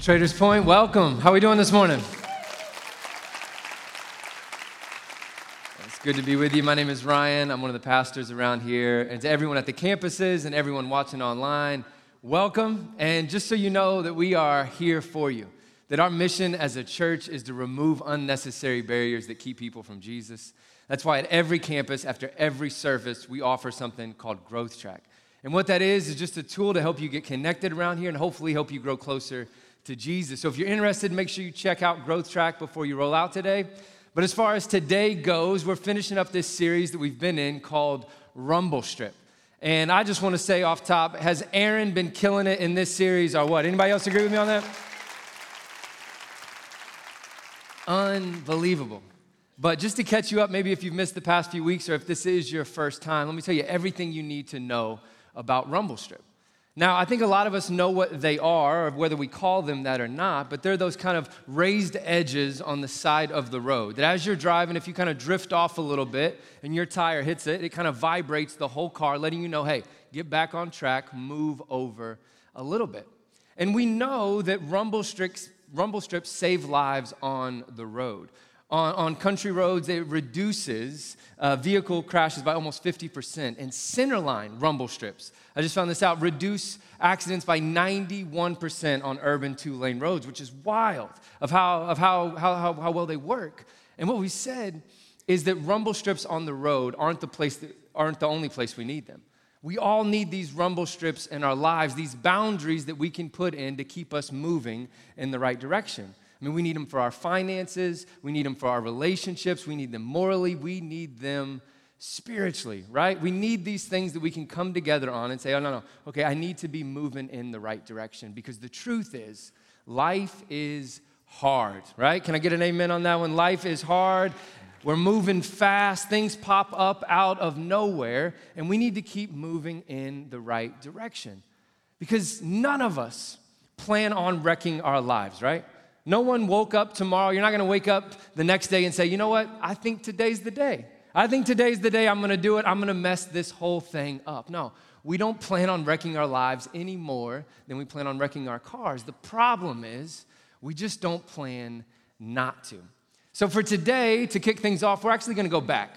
Traders Point, welcome. How are we doing this morning? It's good to be with you. My name is Ryan. I'm one of the pastors around here. And to everyone at the campuses and everyone watching online, welcome. And just so you know that we are here for you, that our mission as a church is to remove unnecessary barriers that keep people from Jesus. That's why at every campus, after every service, we offer something called Growth Track. And what that is, is just a tool to help you get connected around here and hopefully help you grow closer to Jesus. So if you're interested, make sure you check out Growth Track before you roll out today. But as far as today goes, we're finishing up this series that we've been in called Rumble Strip. And I just want to say off top, has Aaron been killing it in this series or what? Anybody else agree with me on that? Unbelievable. But just to catch you up, maybe if you've missed the past few weeks or if this is your first time, let me tell you everything you need to know about Rumble Strip. Now, I think a lot of us know what they are, or whether we call them that or not, but they're those kind of raised edges on the side of the road. That as you're driving, if you kind of drift off a little bit and your tire hits it, it kind of vibrates the whole car, letting you know, hey, get back on track, move over a little bit. And we know that rumble strips, rumble strips save lives on the road on, on country roads, it reduces uh, vehicle crashes by almost 50%. And centerline rumble strips, I just found this out, reduce accidents by 91% on urban two lane roads, which is wild of, how, of how, how, how, how well they work. And what we said is that rumble strips on the road aren't the, place that, aren't the only place we need them. We all need these rumble strips in our lives, these boundaries that we can put in to keep us moving in the right direction. I mean, we need them for our finances, we need them for our relationships, we need them morally, we need them spiritually, right? We need these things that we can come together on and say, oh, no, no, okay, I need to be moving in the right direction. Because the truth is, life is hard, right? Can I get an amen on that one? Life is hard. We're moving fast. Things pop up out of nowhere, and we need to keep moving in the right direction. Because none of us plan on wrecking our lives, right? No one woke up tomorrow. You're not going to wake up the next day and say, you know what? I think today's the day. I think today's the day I'm going to do it. I'm going to mess this whole thing up. No, we don't plan on wrecking our lives any more than we plan on wrecking our cars. The problem is we just don't plan not to. So for today, to kick things off, we're actually going to go back.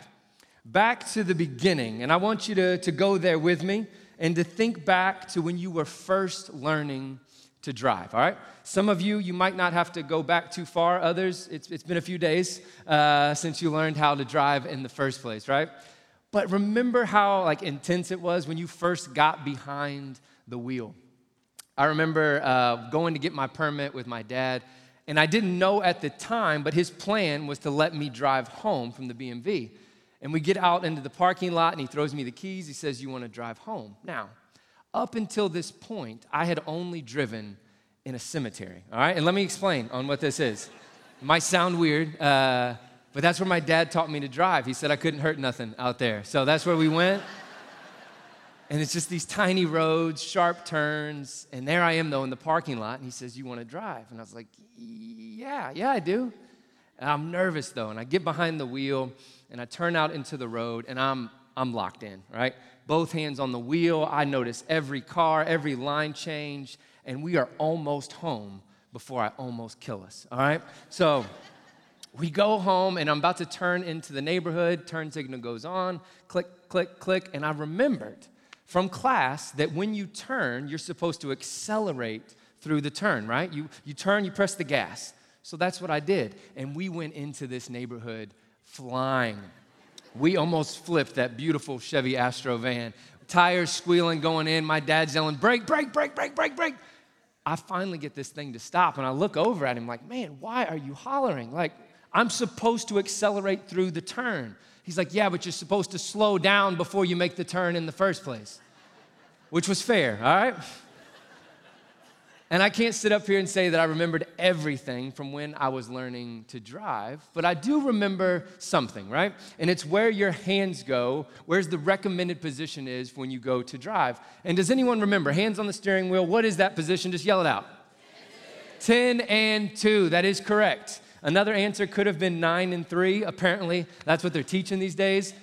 Back to the beginning. And I want you to, to go there with me and to think back to when you were first learning to drive, all right? Some of you, you might not have to go back too far. Others, it's, it's been a few days uh, since you learned how to drive in the first place, right? But remember how like intense it was when you first got behind the wheel. I remember uh, going to get my permit with my dad, and I didn't know at the time, but his plan was to let me drive home from the BMV. And we get out into the parking lot, and he throws me the keys. He says, You want to drive home? Now, up until this point, I had only driven in a cemetery. All right, and let me explain on what this is. It might sound weird, uh, but that's where my dad taught me to drive. He said I couldn't hurt nothing out there. So that's where we went. And it's just these tiny roads, sharp turns. And there I am, though, in the parking lot. And he says, You want to drive? And I was like, Yeah, yeah, I do. And I'm nervous, though. And I get behind the wheel and I turn out into the road and I'm, I'm locked in, right? both hands on the wheel. I notice every car, every line change, and we are almost home before I almost kill us. All right? So we go home, and I'm about to turn into the neighborhood. Turn signal goes on, click, click, click, and I remembered from class that when you turn, you're supposed to accelerate through the turn, right? You, you turn, you press the gas. So that's what I did. And we went into this neighborhood flying we almost flipped that beautiful Chevy Astro van. Tires squealing going in. My dad's yelling, brake, brake, brake, brake, brake, brake. I finally get this thing to stop and I look over at him like, man, why are you hollering? Like, I'm supposed to accelerate through the turn. He's like, yeah, but you're supposed to slow down before you make the turn in the first place, which was fair, all right? And I can't sit up here and say that I remembered everything from when I was learning to drive, but I do remember something, right? And it's where your hands go, where's the recommended position is when you go to drive. And does anyone remember? Hands on the steering wheel, what is that position? Just yell it out. 10 and 2, that is correct. Another answer could have been 9 and 3. Apparently, that's what they're teaching these days.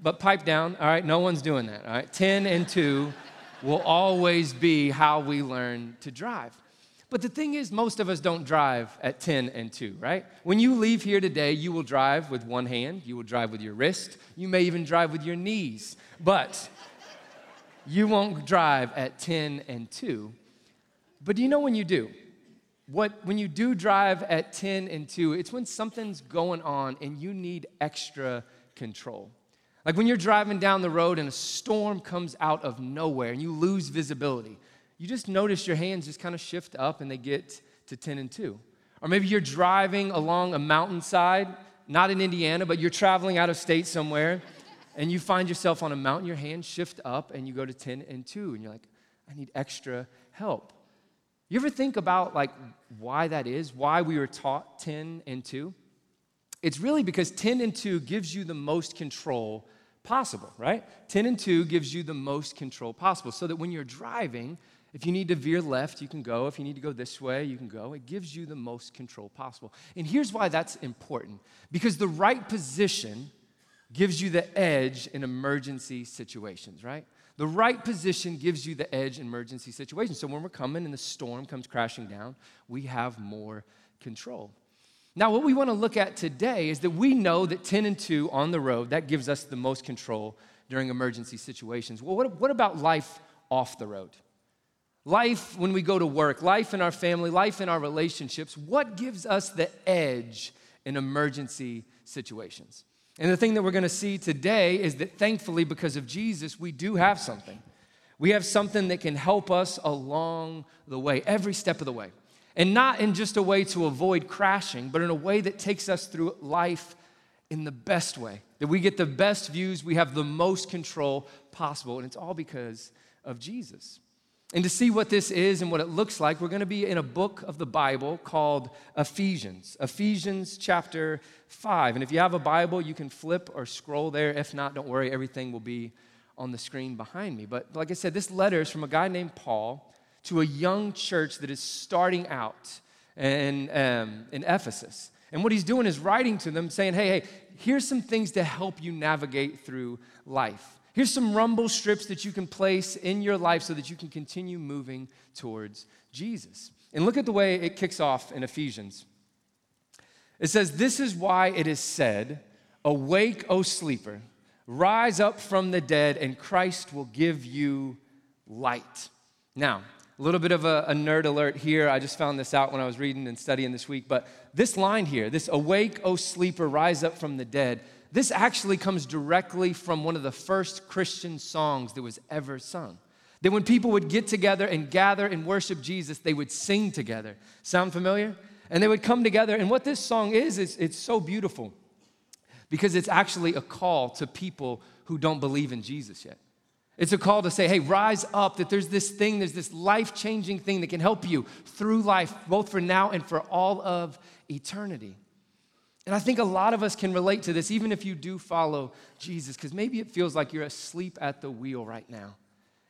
But pipe down, all right? No one's doing that, all right? 10 and 2 will always be how we learn to drive. But the thing is, most of us don't drive at 10 and 2, right? When you leave here today, you will drive with one hand, you will drive with your wrist, you may even drive with your knees, but you won't drive at 10 and 2. But do you know when you do? What, when you do drive at 10 and 2, it's when something's going on and you need extra control. Like when you're driving down the road and a storm comes out of nowhere and you lose visibility you just notice your hands just kind of shift up and they get to 10 and 2. Or maybe you're driving along a mountainside, not in Indiana, but you're traveling out of state somewhere, and you find yourself on a mountain, your hands shift up and you go to 10 and 2, and you're like, I need extra help. You ever think about like why that is? Why we were taught 10 and 2? It's really because 10 and 2 gives you the most control possible, right? 10 and 2 gives you the most control possible so that when you're driving, if you need to veer left, you can go. If you need to go this way, you can go. It gives you the most control possible. And here's why that's important because the right position gives you the edge in emergency situations, right? The right position gives you the edge in emergency situations. So when we're coming and the storm comes crashing down, we have more control. Now, what we want to look at today is that we know that 10 and 2 on the road, that gives us the most control during emergency situations. Well, what, what about life off the road? Life when we go to work, life in our family, life in our relationships, what gives us the edge in emergency situations? And the thing that we're going to see today is that thankfully, because of Jesus, we do have something. We have something that can help us along the way, every step of the way. And not in just a way to avoid crashing, but in a way that takes us through life in the best way. That we get the best views, we have the most control possible. And it's all because of Jesus. And to see what this is and what it looks like, we're going to be in a book of the Bible called Ephesians, Ephesians chapter 5. And if you have a Bible, you can flip or scroll there. If not, don't worry, everything will be on the screen behind me. But like I said, this letter is from a guy named Paul to a young church that is starting out in, um, in Ephesus. And what he's doing is writing to them saying, hey, hey, here's some things to help you navigate through life. Here's some rumble strips that you can place in your life so that you can continue moving towards Jesus. And look at the way it kicks off in Ephesians. It says, This is why it is said, Awake, O sleeper, rise up from the dead, and Christ will give you light. Now, a little bit of a, a, nerd alert here. I just found this out when I was reading and studying this week. But this line here, this awake, O sleeper, rise up from the dead, this actually comes directly from one of the first Christian songs that was ever sung. That when people would get together and gather and worship Jesus, they would sing together. Sound familiar? And they would come together. And what this song is, is it's so beautiful because it's actually a call to people who don't believe in Jesus yet. It's a call to say, hey, rise up, that there's this thing, there's this life changing thing that can help you through life, both for now and for all of eternity. And I think a lot of us can relate to this, even if you do follow Jesus, because maybe it feels like you're asleep at the wheel right now.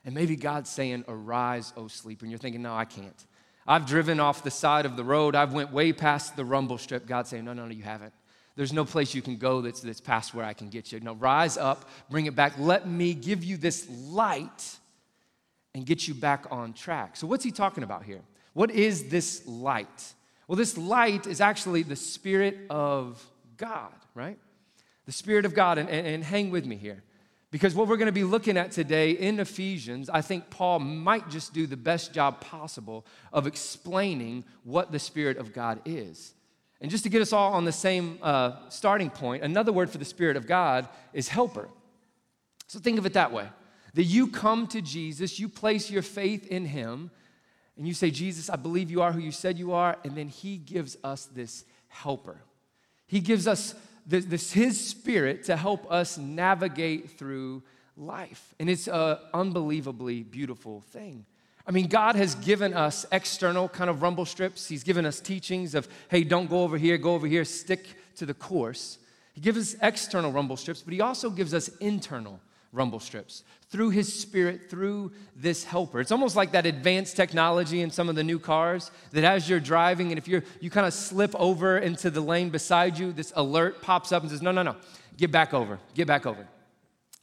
And maybe God's saying, Arise, O sleeper. And you're thinking, No, I can't. I've driven off the side of the road. I've went way past the rumble strip. God's saying, No, no, no, you haven't. There's no place you can go that's, that's past where I can get you. No, rise up, bring it back. Let me give you this light and get you back on track. So, what's he talking about here? What is this light? Well, this light is actually the Spirit of God, right? The Spirit of God. And, and, and hang with me here. Because what we're going to be looking at today in Ephesians, I think Paul might just do the best job possible of explaining what the Spirit of God is. And just to get us all on the same uh, starting point, another word for the Spirit of God is helper. So think of it that way that you come to Jesus, you place your faith in Him, and you say, Jesus, I believe you are who you said you are, and then He gives us this helper. He gives us this, this His Spirit to help us navigate through life. And it's an unbelievably beautiful thing. I mean, God has given us external kind of rumble strips. He's given us teachings of, hey, don't go over here, go over here, stick to the course. He gives us external rumble strips, but He also gives us internal rumble strips through his spirit, through this helper. It's almost like that advanced technology in some of the new cars that as you're driving and if you're you kind of slip over into the lane beside you, this alert pops up and says, "No, no, no. Get back over. Get back over."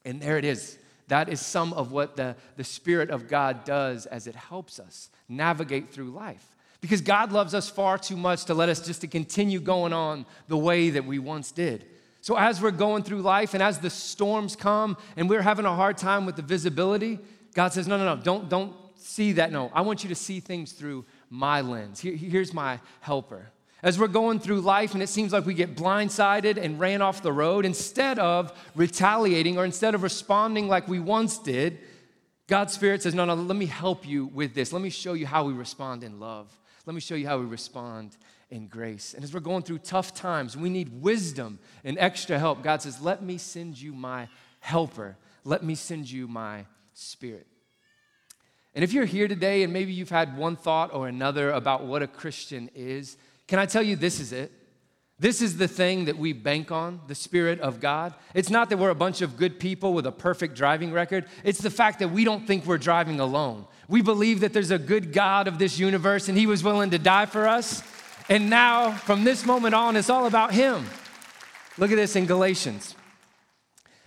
And there it is. That is some of what the, the Spirit of God does as it helps us navigate through life. Because God loves us far too much to let us just to continue going on the way that we once did. So as we're going through life and as the storms come and we're having a hard time with the visibility, God says, no, no, no, don't, don't see that. No, I want you to see things through my lens. Here, here's my helper. As we're going through life and it seems like we get blindsided and ran off the road, instead of retaliating or instead of responding like we once did, God's Spirit says, No, no, let me help you with this. Let me show you how we respond in love. Let me show you how we respond in grace. And as we're going through tough times, we need wisdom and extra help. God says, Let me send you my helper. Let me send you my spirit. And if you're here today and maybe you've had one thought or another about what a Christian is, can I tell you this is it? This is the thing that we bank on, the Spirit of God. It's not that we're a bunch of good people with a perfect driving record. It's the fact that we don't think we're driving alone. We believe that there's a good God of this universe and He was willing to die for us. And now, from this moment on, it's all about Him. Look at this in Galatians.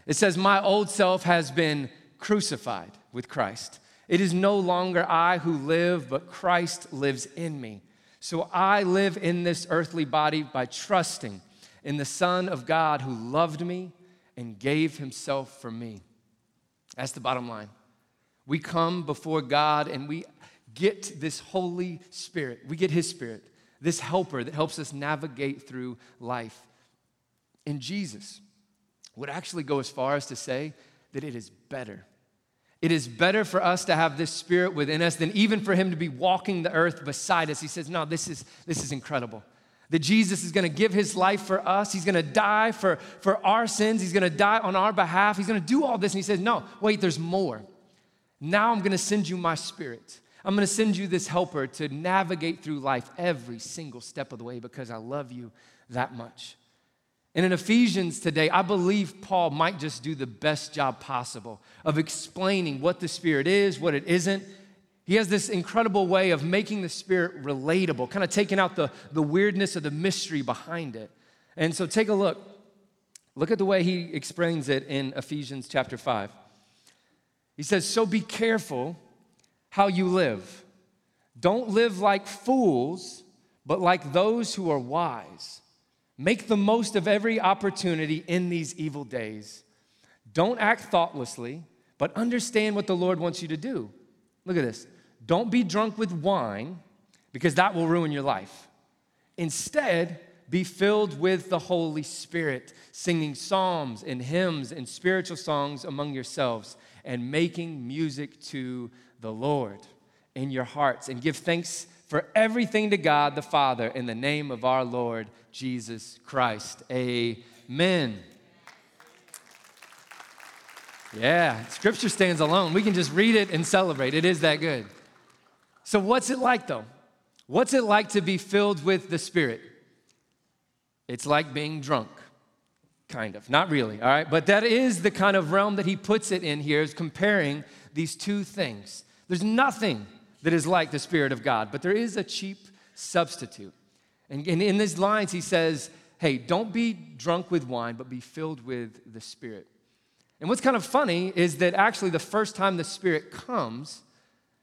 It says, My old self has been crucified with Christ. It is no longer I who live, but Christ lives in me. So I live in this earthly body by trusting in the Son of God who loved me and gave himself for me. That's the bottom line. We come before God and we get this Holy Spirit. We get His Spirit, this helper that helps us navigate through life. And Jesus would actually go as far as to say that it is better it is better for us to have this spirit within us than even for him to be walking the earth beside us. He says, No, this is, this is incredible. That Jesus is gonna give his life for us. He's gonna die for, for our sins. He's gonna die on our behalf. He's gonna do all this. And he says, No, wait, there's more. Now I'm gonna send you my spirit. I'm gonna send you this helper to navigate through life every single step of the way because I love you that much. And in Ephesians today, I believe Paul might just do the best job possible of explaining what the Spirit is, what it isn't. He has this incredible way of making the Spirit relatable, kind of taking out the, the weirdness of the mystery behind it. And so take a look. Look at the way he explains it in Ephesians chapter 5. He says, So be careful how you live. Don't live like fools, but like those who are wise. Make the most of every opportunity in these evil days. Don't act thoughtlessly, but understand what the Lord wants you to do. Look at this. Don't be drunk with wine, because that will ruin your life. Instead, be filled with the Holy Spirit, singing psalms and hymns and spiritual songs among yourselves, and making music to the Lord in your hearts. And give thanks for everything to God the Father in the name of our Lord Jesus Christ. Amen. Yeah, scripture stands alone. We can just read it and celebrate. It is that good. So, what's it like though? What's it like to be filled with the Spirit? It's like being drunk, kind of. Not really, all right? But that is the kind of realm that he puts it in here, is comparing these two things. There's nothing that is like the Spirit of God, but there is a cheap substitute. And, in these lines, he says, hey, don't be drunk with wine, but be filled with the Spirit. And what's kind of funny is that actually, the first time the Spirit comes,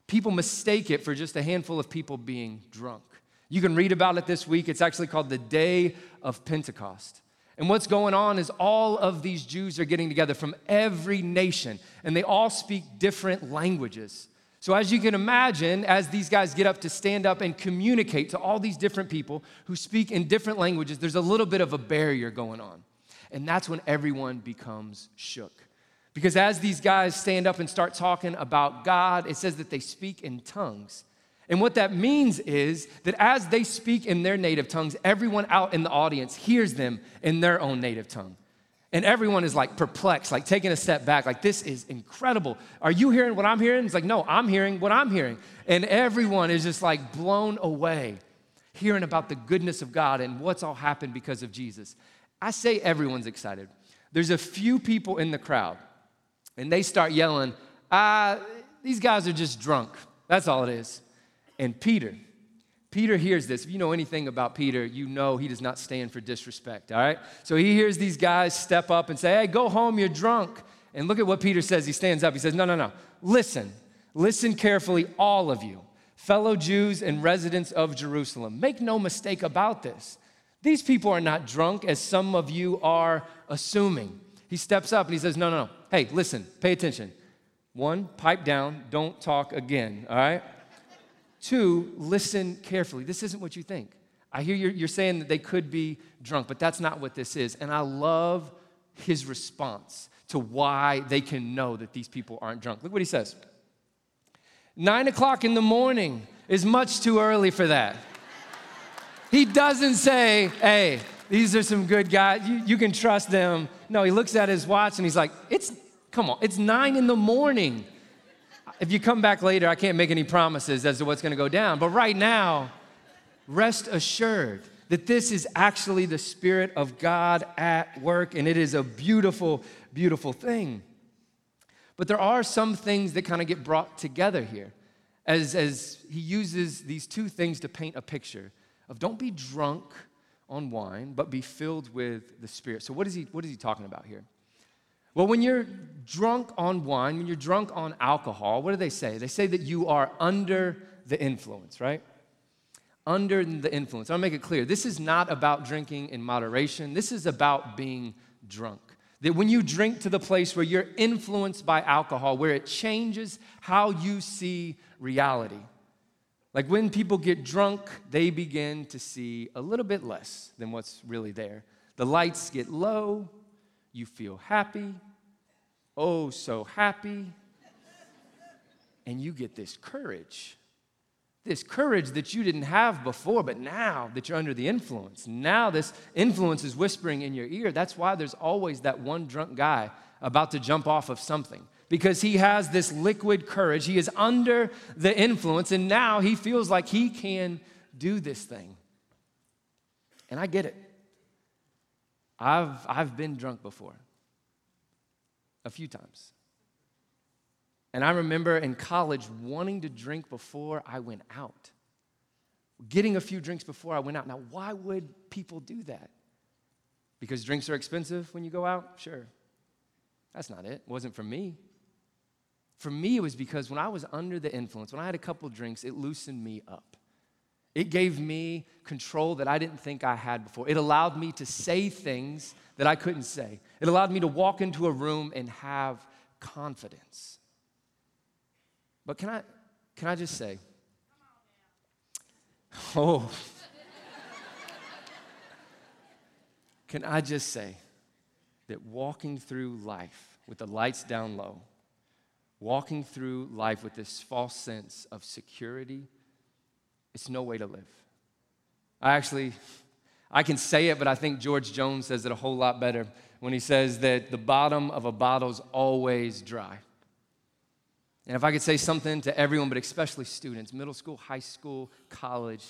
people mistake it for just a handful of people being drunk. You can read about it this week. It's actually called the Day of Pentecost. And what's going on is all of these Jews are getting together from every nation, and they all speak different languages. So, as you can imagine, as these guys get up to stand up and communicate to all these different people who speak in different languages, there's a little bit of a barrier going on. And that's when everyone becomes shook. Because as these guys stand up and start talking about God, it says that they speak in tongues. And what that means is that as they speak in their native tongues, everyone out in the audience hears them in their own native tongue. And everyone is like perplexed, like taking a step back, like, this is incredible. Are you hearing what I'm hearing? It's like, no, I'm hearing what I'm hearing. And everyone is just like blown away, hearing about the goodness of God and what's all happened because of Jesus. I say everyone's excited. There's a few people in the crowd, and they start yelling, ah, these guys are just drunk. That's all it is. And Peter, Peter hears this. If you know anything about Peter, you know he does not stand for disrespect, all right? So he hears these guys step up and say, Hey, go home, you're drunk. And look at what Peter says. He stands up. He says, No, no, no. Listen. Listen carefully, all of you. fellow Jews and residents of Jerusalem, make no mistake about this. These people are not drunk, as some of you are assuming. He steps up and he says, No, no, no. Hey, listen, pay attention. One, pipe down, don't talk again, all right? Two, listen carefully. This isn't what you think. I hear you're, you're saying that they could be drunk, but that's not what this is. And I love his response to why they can know that these people aren't drunk. Look what he says. Nine o'clock in the morning is much too early for that. He doesn't say, hey, these are some good guys, you, you can trust them. No, he looks at his watch and he's like, it's, come on, it's nine in the morning. If you come back later, I can't make any promises as to what's gonna go down. But right now, rest assured that this is actually the Spirit of God at work, and it is a beautiful, beautiful thing. But there are some things that kind of get brought together here as, as he uses these two things to paint a picture of don't be drunk on wine, but be filled with the Spirit. So, what is he, what is he talking about here? Well, when you're drunk on wine, when you're drunk on alcohol, what do they say? They say that you are under the influence, right? Under the influence. I'll make it clear. This is not about drinking in moderation, this is about being drunk. That when you drink to the place where you're influenced by alcohol, where it changes how you see reality. Like when people get drunk, they begin to see a little bit less than what's really there. The lights get low, you feel happy, oh, so happy, and you get this courage this courage that you didn't have before, but now that you're under the influence, now this influence is whispering in your ear. That's why there's always that one drunk guy about to jump off of something because he has this liquid courage. He is under the influence, and now he feels like he can do this thing. And I get it. I've, I've been drunk before, a few times. And I remember in college wanting to drink before I went out, getting a few drinks before I went out. Now, why would people do that? Because drinks are expensive when you go out? Sure. That's not it. It wasn't for me. For me, it was because when I was under the influence, when I had a couple drinks, it loosened me up. It gave me control that I didn't think I had before. It allowed me to say things that I couldn't say. It allowed me to walk into a room and have confidence. But can I, can I just say, oh, can I just say that walking through life with the lights down low, walking through life with this false sense of security, it's no way to live. I actually, I can say it, but I think George Jones says it a whole lot better when he says that the bottom of a bottle is always dry. And if I could say something to everyone, but especially students, middle school, high school, college,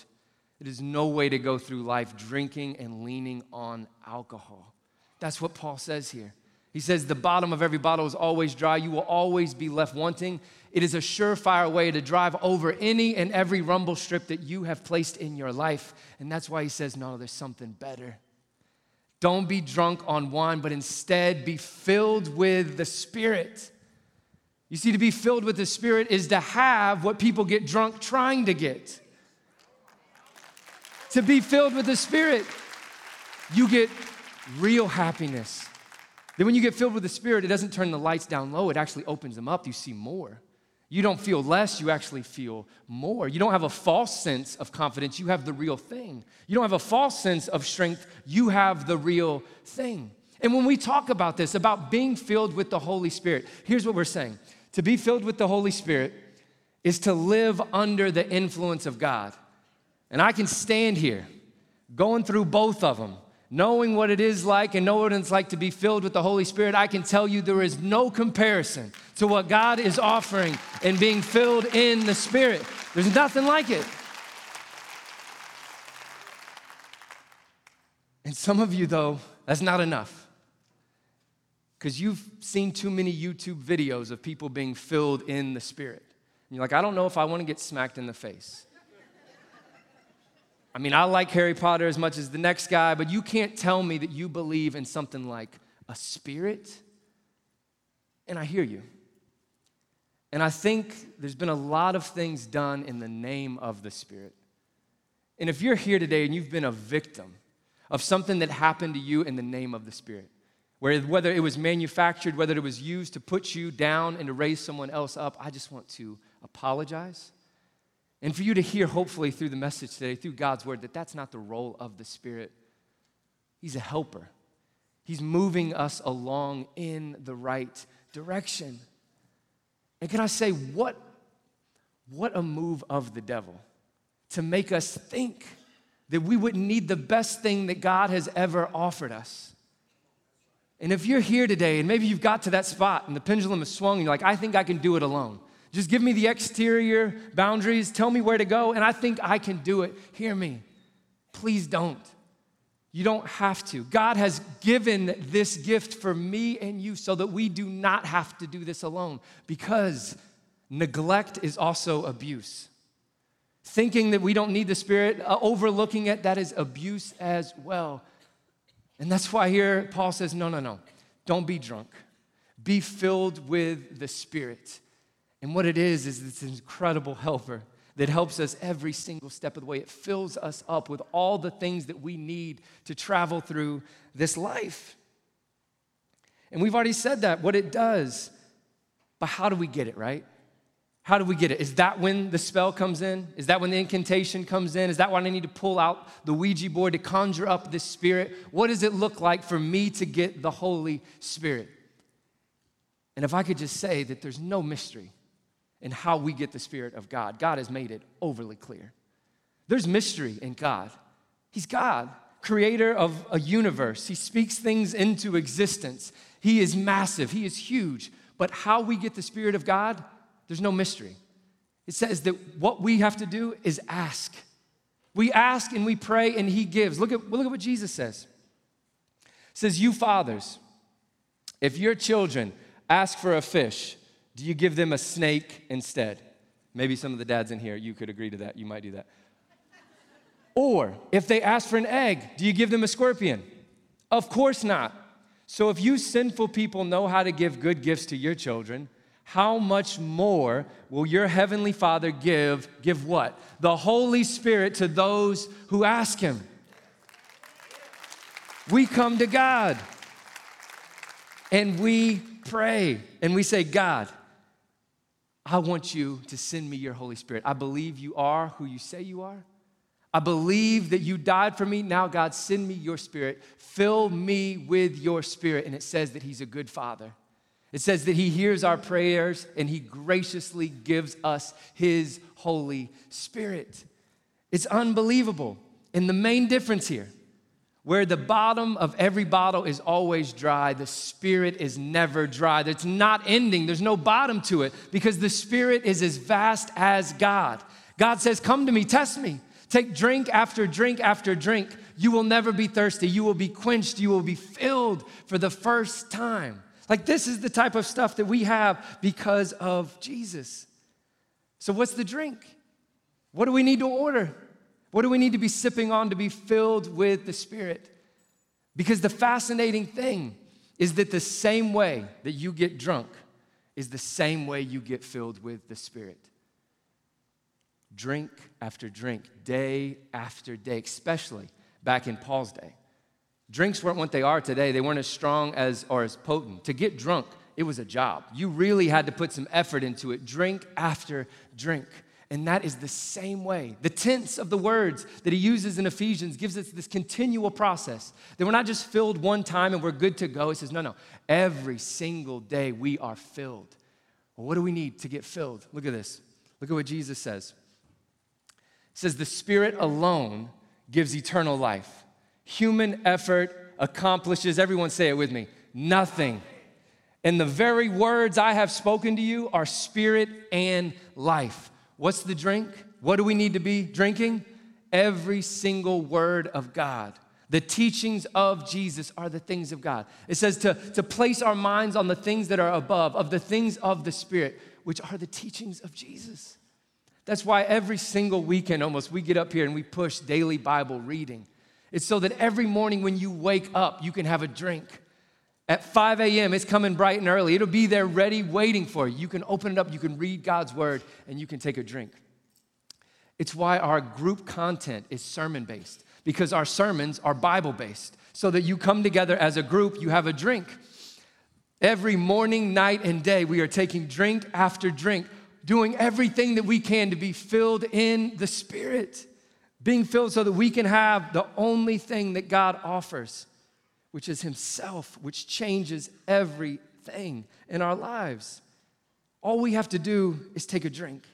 it is no way to go through life drinking and leaning on alcohol. That's what Paul says here. He says, The bottom of every bottle is always dry. You will always be left wanting. It is a surefire way to drive over any and every rumble strip that you have placed in your life. And that's why he says, No, there's something better. Don't be drunk on wine, but instead be filled with the Spirit. You see, to be filled with the Spirit is to have what people get drunk trying to get. To be filled with the Spirit, you get real happiness. Then, when you get filled with the Spirit, it doesn't turn the lights down low, it actually opens them up. You see more. You don't feel less, you actually feel more. You don't have a false sense of confidence, you have the real thing. You don't have a false sense of strength, you have the real thing. And when we talk about this, about being filled with the Holy Spirit, here's what we're saying to be filled with the Holy Spirit is to live under the influence of God. And I can stand here going through both of them, knowing what it is like and know what it's like to be filled with the Holy Spirit. I can tell you there is no comparison to what God is offering in being filled in the Spirit. There's nothing like it. And some of you, though, that's not enough because you've seen too many YouTube videos of people being filled in the Spirit. And you're like, I don't know if I want to get smacked in the face. I mean, I like Harry Potter as much as the next guy, but you can't tell me that you believe in something like a spirit. And I hear you. And I think there's been a lot of things done in the name of the Spirit. And if you're here today and you've been a victim of something that happened to you in the name of the Spirit, where whether it was manufactured, whether it was used to put you down and to raise someone else up, I just want to apologize. And for you to hear, hopefully, through the message today, through God's word, that that's not the role of the Spirit. He's a helper, He's moving us along in the right direction. And can I say, what, what a move of the devil to make us think that we wouldn't need the best thing that God has ever offered us. And if you're here today and maybe you've got to that spot and the pendulum has swung and you're like, I think I can do it alone. Just give me the exterior boundaries, tell me where to go, and I think I can do it. Hear me. Please don't. You don't have to. God has given this gift for me and you so that we do not have to do this alone because neglect is also abuse. Thinking that we don't need the Spirit, uh, overlooking it, that is abuse as well. And that's why here Paul says, no, no, no, don't be drunk. Be filled with the Spirit. And what it is, is this incredible helper that helps us every single step of the way. It fills us up with all the things that we need to travel through this life. And we've already said that, what it does. But how do we get it, right? How do we get it? Is that when the spell comes in? Is that when the incantation comes in? Is that when I need to pull out the Ouija board to conjure up this spirit? What does it look like for me to get the Holy Spirit? And if I could just say that there's no mystery in how we get the Spirit of God. God has made it overly clear. There's mystery in God. He's God, creator of a universe. He speaks things into existence. He is massive, He is huge. But how we get the Spirit of God, there's no mystery. It says that what we have to do is ask. We ask and we pray and He gives. Look at, look at what Jesus says. It says, You fathers, if your children ask for a fish, do you give them a snake instead? Maybe some of the dads in here, you could agree to that. You might do that. Or if they ask for an egg, do you give them a scorpion? Of course not. So if you sinful people know how to give good gifts to your children, how much more will your heavenly Father give give what? The Holy Spirit to those who ask him. We come to God and we pray and we say, God, I want you to send me your Holy Spirit. I believe you are who you say you are. I believe that you died for me. Now, God, send me your spirit. Fill me with your spirit. And it says that He's a good Father. It says that He hears our prayers and He graciously gives us His Holy Spirit. It's unbelievable. And the main difference here where the bottom of every bottle is always dry, the Spirit is never dry. It's not ending, there's no bottom to it because the Spirit is as vast as God. God says, Come to me, test me. Take drink after drink after drink. You will never be thirsty. You will be quenched. You will be filled for the first time. Like, this is the type of stuff that we have because of Jesus. So, what's the drink? What do we need to order? What do we need to be sipping on to be filled with the Spirit? Because the fascinating thing is that the same way that you get drunk is the same way you get filled with the Spirit. Drink after drink, day after day, especially back in Paul's day. Drinks weren't what they are today. They weren't as strong as or as potent. To get drunk, it was a job. You really had to put some effort into it, drink after drink. And that is the same way. The tense of the words that he uses in Ephesians gives us this continual process that we're not just filled one time and we're good to go. He says, no, no, every single day we are filled. Well, what do we need to get filled? Look at this. Look at what Jesus says. Says, the Spirit alone gives eternal life. Human effort accomplishes, everyone say it with me, nothing. And the very words I have spoken to you are spirit and life. What's the drink? What do we need to be drinking? Every single word of God. The teachings of Jesus are the things of God. It says to, to place our minds on the things that are above, of the things of the Spirit, which are the teachings of Jesus. That's why every single weekend almost we get up here and we push daily Bible reading. It's so that every morning when you wake up, you can have a drink At 5 a.m., it's coming bright and early. It'll be there ready, waiting for you. You can open it up, you can read God's word, and you can take a drink. It's why our group content is sermon based, because our sermons are Bible based, so that you come together as a group, you have a drink. Every morning, night, and day, we are taking drink after drink, doing everything that we can to be filled in the Spirit, being filled so that we can have the only thing that God offers, which is Himself, which changes everything in our lives. All we have to do is take a drink.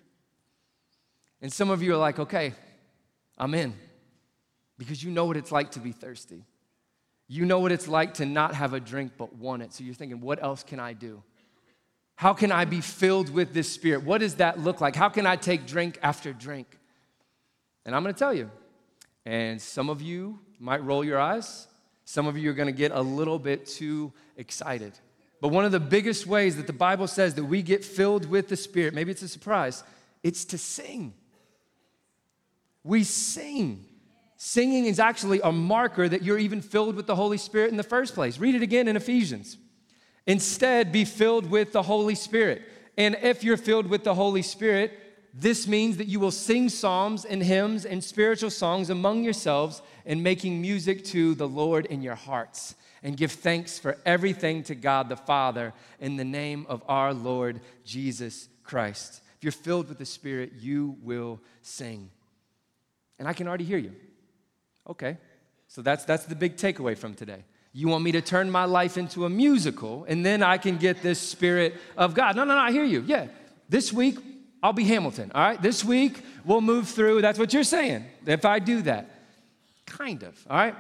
And some of you are like, okay, I'm in, because you know what it's like to be thirsty. You know what it's like to not have a drink but want it. So you're thinking, what else can I do? How can I be filled with this spirit? What does that look like? How can I take drink after drink? And I'm gonna tell you. And some of you might roll your eyes, some of you are gonna get a little bit too excited. But one of the biggest ways that the Bible says that we get filled with the Spirit, maybe it's a surprise, it's to sing. We sing. Singing is actually a marker that you're even filled with the Holy Spirit in the first place. Read it again in Ephesians. Instead, be filled with the Holy Spirit. And if you're filled with the Holy Spirit, this means that you will sing psalms and hymns and spiritual songs among yourselves and making music to the Lord in your hearts. And give thanks for everything to God the Father in the name of our Lord Jesus Christ. If you're filled with the Spirit, you will sing. And I can already hear you. Okay, so that's, that's the big takeaway from today. You want me to turn my life into a musical and then I can get this spirit of God. No, no, no, I hear you. Yeah, this week I'll be Hamilton, all right? This week we'll move through. That's what you're saying, if I do that. Kind of, all right?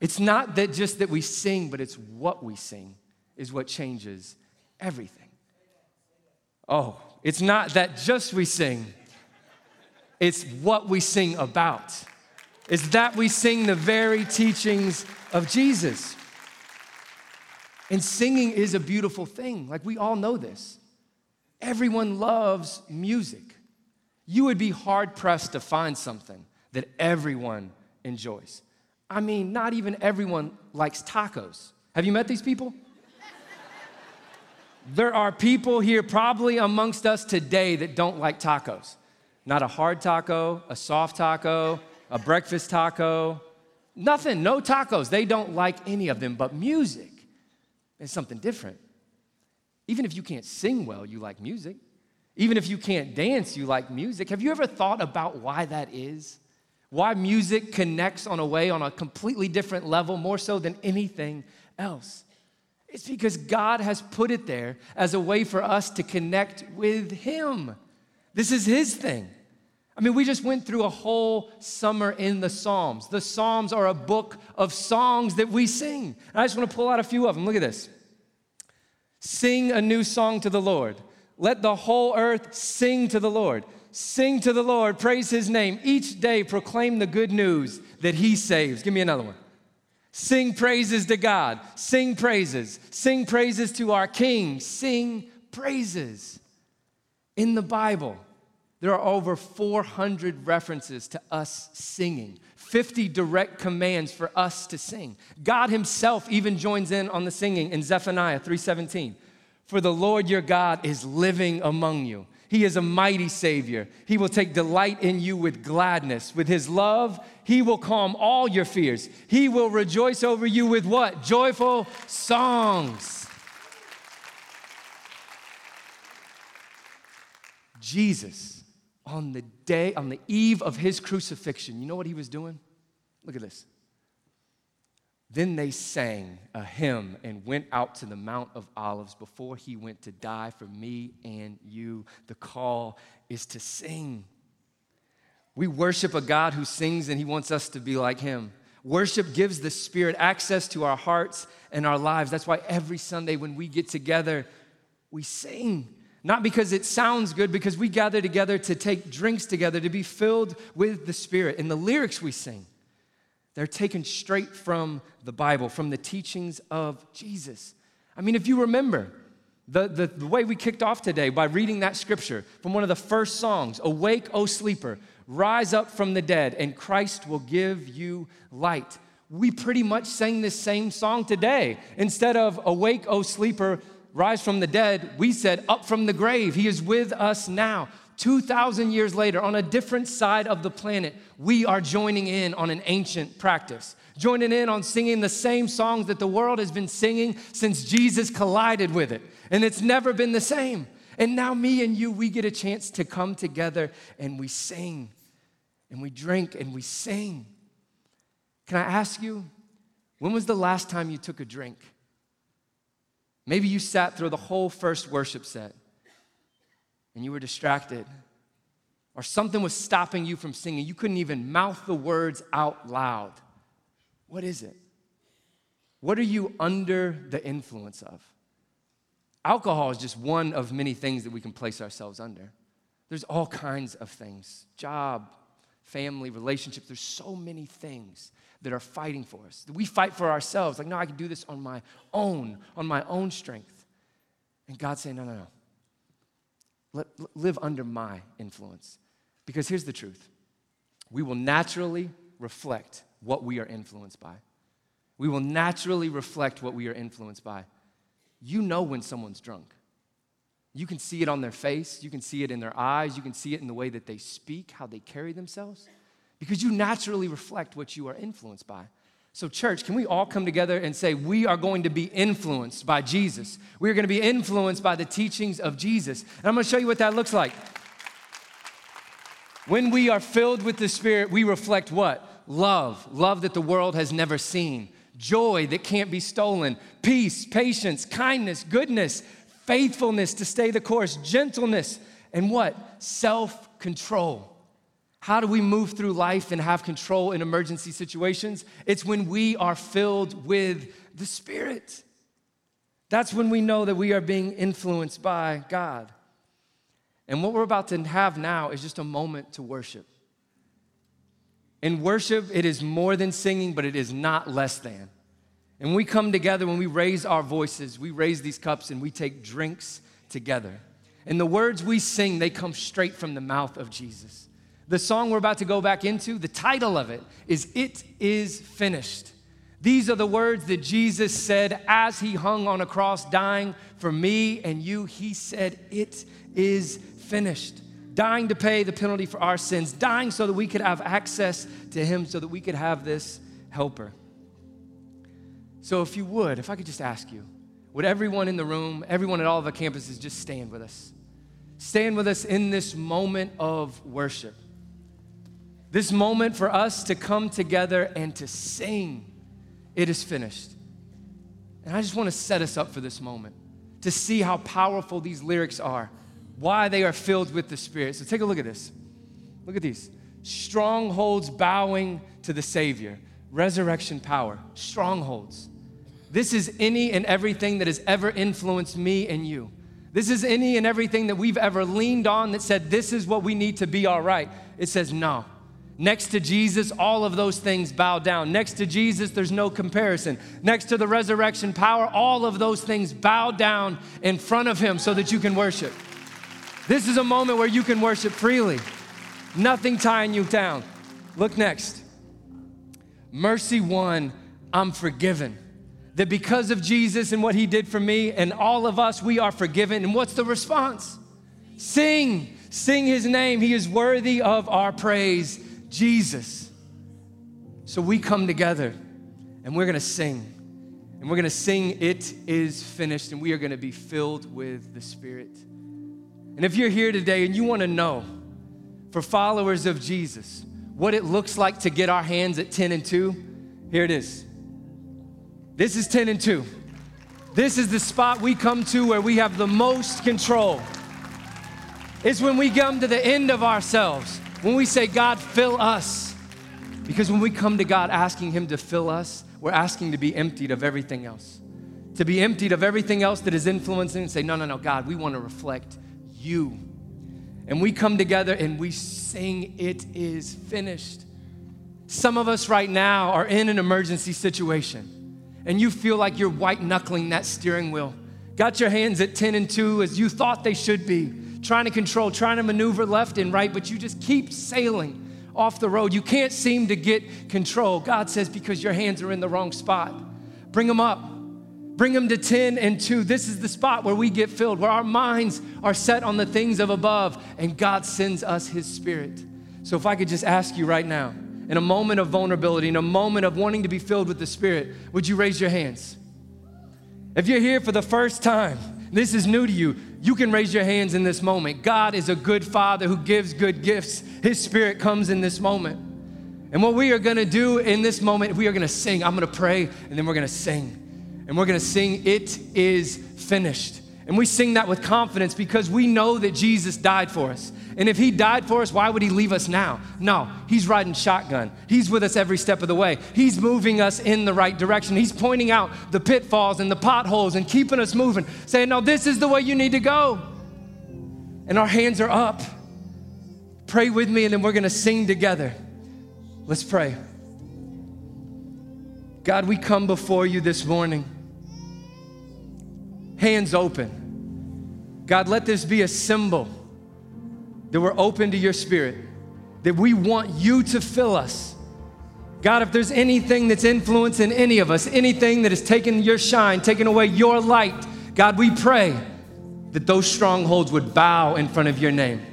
It's not that just that we sing, but it's what we sing is what changes everything. Oh, it's not that just we sing, it's what we sing about It's that we sing the very teachings of Jesus. And singing is a beautiful thing. Like we all know this. Everyone loves music. You would be hard pressed to find something that everyone enjoys. I mean, not even everyone likes tacos. Have you met these people? there are people here, probably amongst us today, that don't like tacos. Not a hard taco, a soft taco, a breakfast taco, nothing, no tacos. They don't like any of them, but music is something different. Even if you can't sing well, you like music. Even if you can't dance, you like music. Have you ever thought about why that is? Why music connects on a way on a completely different level, more so than anything else? It's because God has put it there as a way for us to connect with Him. This is His thing. I mean, we just went through a whole summer in the Psalms. The Psalms are a book of songs that we sing. And I just want to pull out a few of them. Look at this. Sing a new song to the Lord. Let the whole earth sing to the Lord. Sing to the Lord, praise his name. Each day proclaim the good news that he saves. Give me another one. Sing praises to God. Sing praises. Sing praises to our King. Sing praises. In the Bible, there are over 400 references to us singing, 50 direct commands for us to sing. God himself even joins in on the singing in Zephaniah 3:17. For the Lord your God is living among you. He is a mighty Savior. He will take delight in you with gladness. With His love, He will calm all your fears. He will rejoice over you with what? Joyful songs. Jesus on the day, on the eve of his crucifixion, you know what he was doing? Look at this. Then they sang a hymn and went out to the Mount of Olives before he went to die for me and you. The call is to sing. We worship a God who sings and he wants us to be like him. Worship gives the Spirit access to our hearts and our lives. That's why every Sunday when we get together, we sing. Not because it sounds good, because we gather together to take drinks together, to be filled with the Spirit. And the lyrics we sing, they're taken straight from the Bible, from the teachings of Jesus. I mean, if you remember, the, the, the, way we kicked off today by reading that scripture from one of the first songs Awake, O sleeper, rise up from the dead, and Christ will give you light. we pretty much sang this same song today. Instead of Awake, O sleeper, rise from the dead, we said, Up from the grave. He is with us now. 2,000 years later, on a different side of the planet, we are joining in on an ancient practice, joining in on singing the same songs that the world has been singing since Jesus collided with it. And it's never been the same. And now, me and you, we get a chance to come together and we sing and we drink and we sing. Can I ask you, when was the last time you took a drink? Maybe you sat through the whole first worship set and you were distracted, or something was stopping you from singing. You couldn't even mouth the words out loud. What is it? What are you under the influence of? Alcohol is just one of many things that we can place ourselves under. There's all kinds of things job, family, relationships. There's so many things that are fighting for us. We fight for ourselves. Like, no, I can do this on my own, on my own strength. And God's saying, no, no, no. Let, live under my influence. Because here's the truth we will naturally reflect what we are influenced by. We will naturally reflect what we are influenced by. You know when someone's drunk. You can see it on their face, you can see it in their eyes, you can see it in the way that they speak, how they carry themselves, because you naturally reflect what you are influenced by. So, church, can we all come together and say, we are going to be influenced by Jesus? We are going to be influenced by the teachings of Jesus. And I'm going to show you what that looks like. When we are filled with the Spirit, we reflect what? Love, love that the world has never seen, joy that can't be stolen, peace, patience, kindness, goodness, faithfulness to stay the course, gentleness, and what? Self control. How do we move through life and have control in emergency situations? It's when we are filled with the Spirit. That's when we know that we are being influenced by God. And what we're about to have now is just a moment to worship. In worship, it is more than singing, but it is not less than. And we come together, when we raise our voices, we raise these cups and we take drinks together. And the words we sing, they come straight from the mouth of Jesus. The song we're about to go back into, the title of it is It Is Finished. These are the words that Jesus said as he hung on a cross, dying for me and you. He said, It is finished. Dying to pay the penalty for our sins, dying so that we could have access to him, so that we could have this helper. So, if you would, if I could just ask you, would everyone in the room, everyone at all of the campuses, just stand with us? Stand with us in this moment of worship. This moment for us to come together and to sing, it is finished. And I just want to set us up for this moment to see how powerful these lyrics are, why they are filled with the Spirit. So take a look at this. Look at these strongholds bowing to the Savior, resurrection power, strongholds. This is any and everything that has ever influenced me and you. This is any and everything that we've ever leaned on that said, This is what we need to be all right. It says, No. Next to Jesus, all of those things bow down. Next to Jesus, there's no comparison. Next to the resurrection power, all of those things bow down in front of Him so that you can worship. This is a moment where you can worship freely, nothing tying you down. Look next. Mercy won, I'm forgiven. That because of Jesus and what He did for me and all of us, we are forgiven. And what's the response? Sing, sing His name. He is worthy of our praise. Jesus. So we come together and we're gonna sing. And we're gonna sing, It is finished, and we are gonna be filled with the Spirit. And if you're here today and you wanna know, for followers of Jesus, what it looks like to get our hands at 10 and 2, here it is. This is 10 and 2. This is the spot we come to where we have the most control. It's when we come to the end of ourselves when we say, God, fill us, because when we come to God asking Him to fill us, we're asking to be emptied of everything else. To be emptied of everything else that is influencing and say, No, no, no, God, we want to reflect you. And we come together and we sing, It is finished. Some of us right now are in an emergency situation and you feel like you're white knuckling that steering wheel. Got your hands at 10 and 2 as you thought they should be trying to control, trying to maneuver left and right, but you just keep sailing off the road. You can't seem to get control. God says, because your hands are in the wrong spot. Bring them up. Bring them to 10 and 2. This is the spot where we get filled, where our minds are set on the things of above, and God sends us His Spirit. So, if I could just ask you right now, in a moment of vulnerability, in a moment of wanting to be filled with the Spirit, would you raise your hands? If you're here for the first time, this is new to you, you can raise your hands in this moment. God is a good Father who gives good gifts. His Spirit comes in this moment. And what we are gonna do in this moment, we are gonna sing. I'm gonna pray, and then we're gonna sing and we're gonna sing, It is finished. And we sing that with confidence because we know that Jesus died for us. And if he died for us, why would he leave us now? No, he's riding shotgun. He's with us every step of the way. He's moving us in the right direction. He's pointing out the pitfalls and the potholes and keeping us moving, saying, No, this is the way you need to go. And our hands are up. Pray with me, and then we're gonna sing together. Let's pray. God, we come before you this morning hands open. God, let this be a symbol that we're open to your spirit, that we want you to fill us. God, if there's anything that's influencing any of us, anything that has taken your shine, taken away your light, God, we pray that those strongholds would bow in front of your name.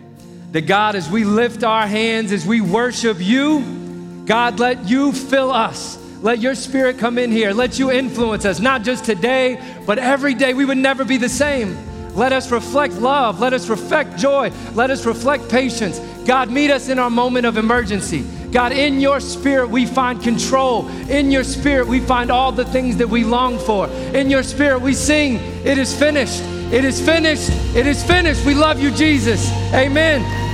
That God, as we lift our hands, as we worship you, God, let you fill us. Let your spirit come in here. Let you influence us, not just today, but every day. We would never be the same. Let us reflect love. Let us reflect joy. Let us reflect patience. God, meet us in our moment of emergency. God, in your spirit, we find control. In your spirit, we find all the things that we long for. In your spirit, we sing, It is finished. It is finished. It is finished. We love you, Jesus. Amen.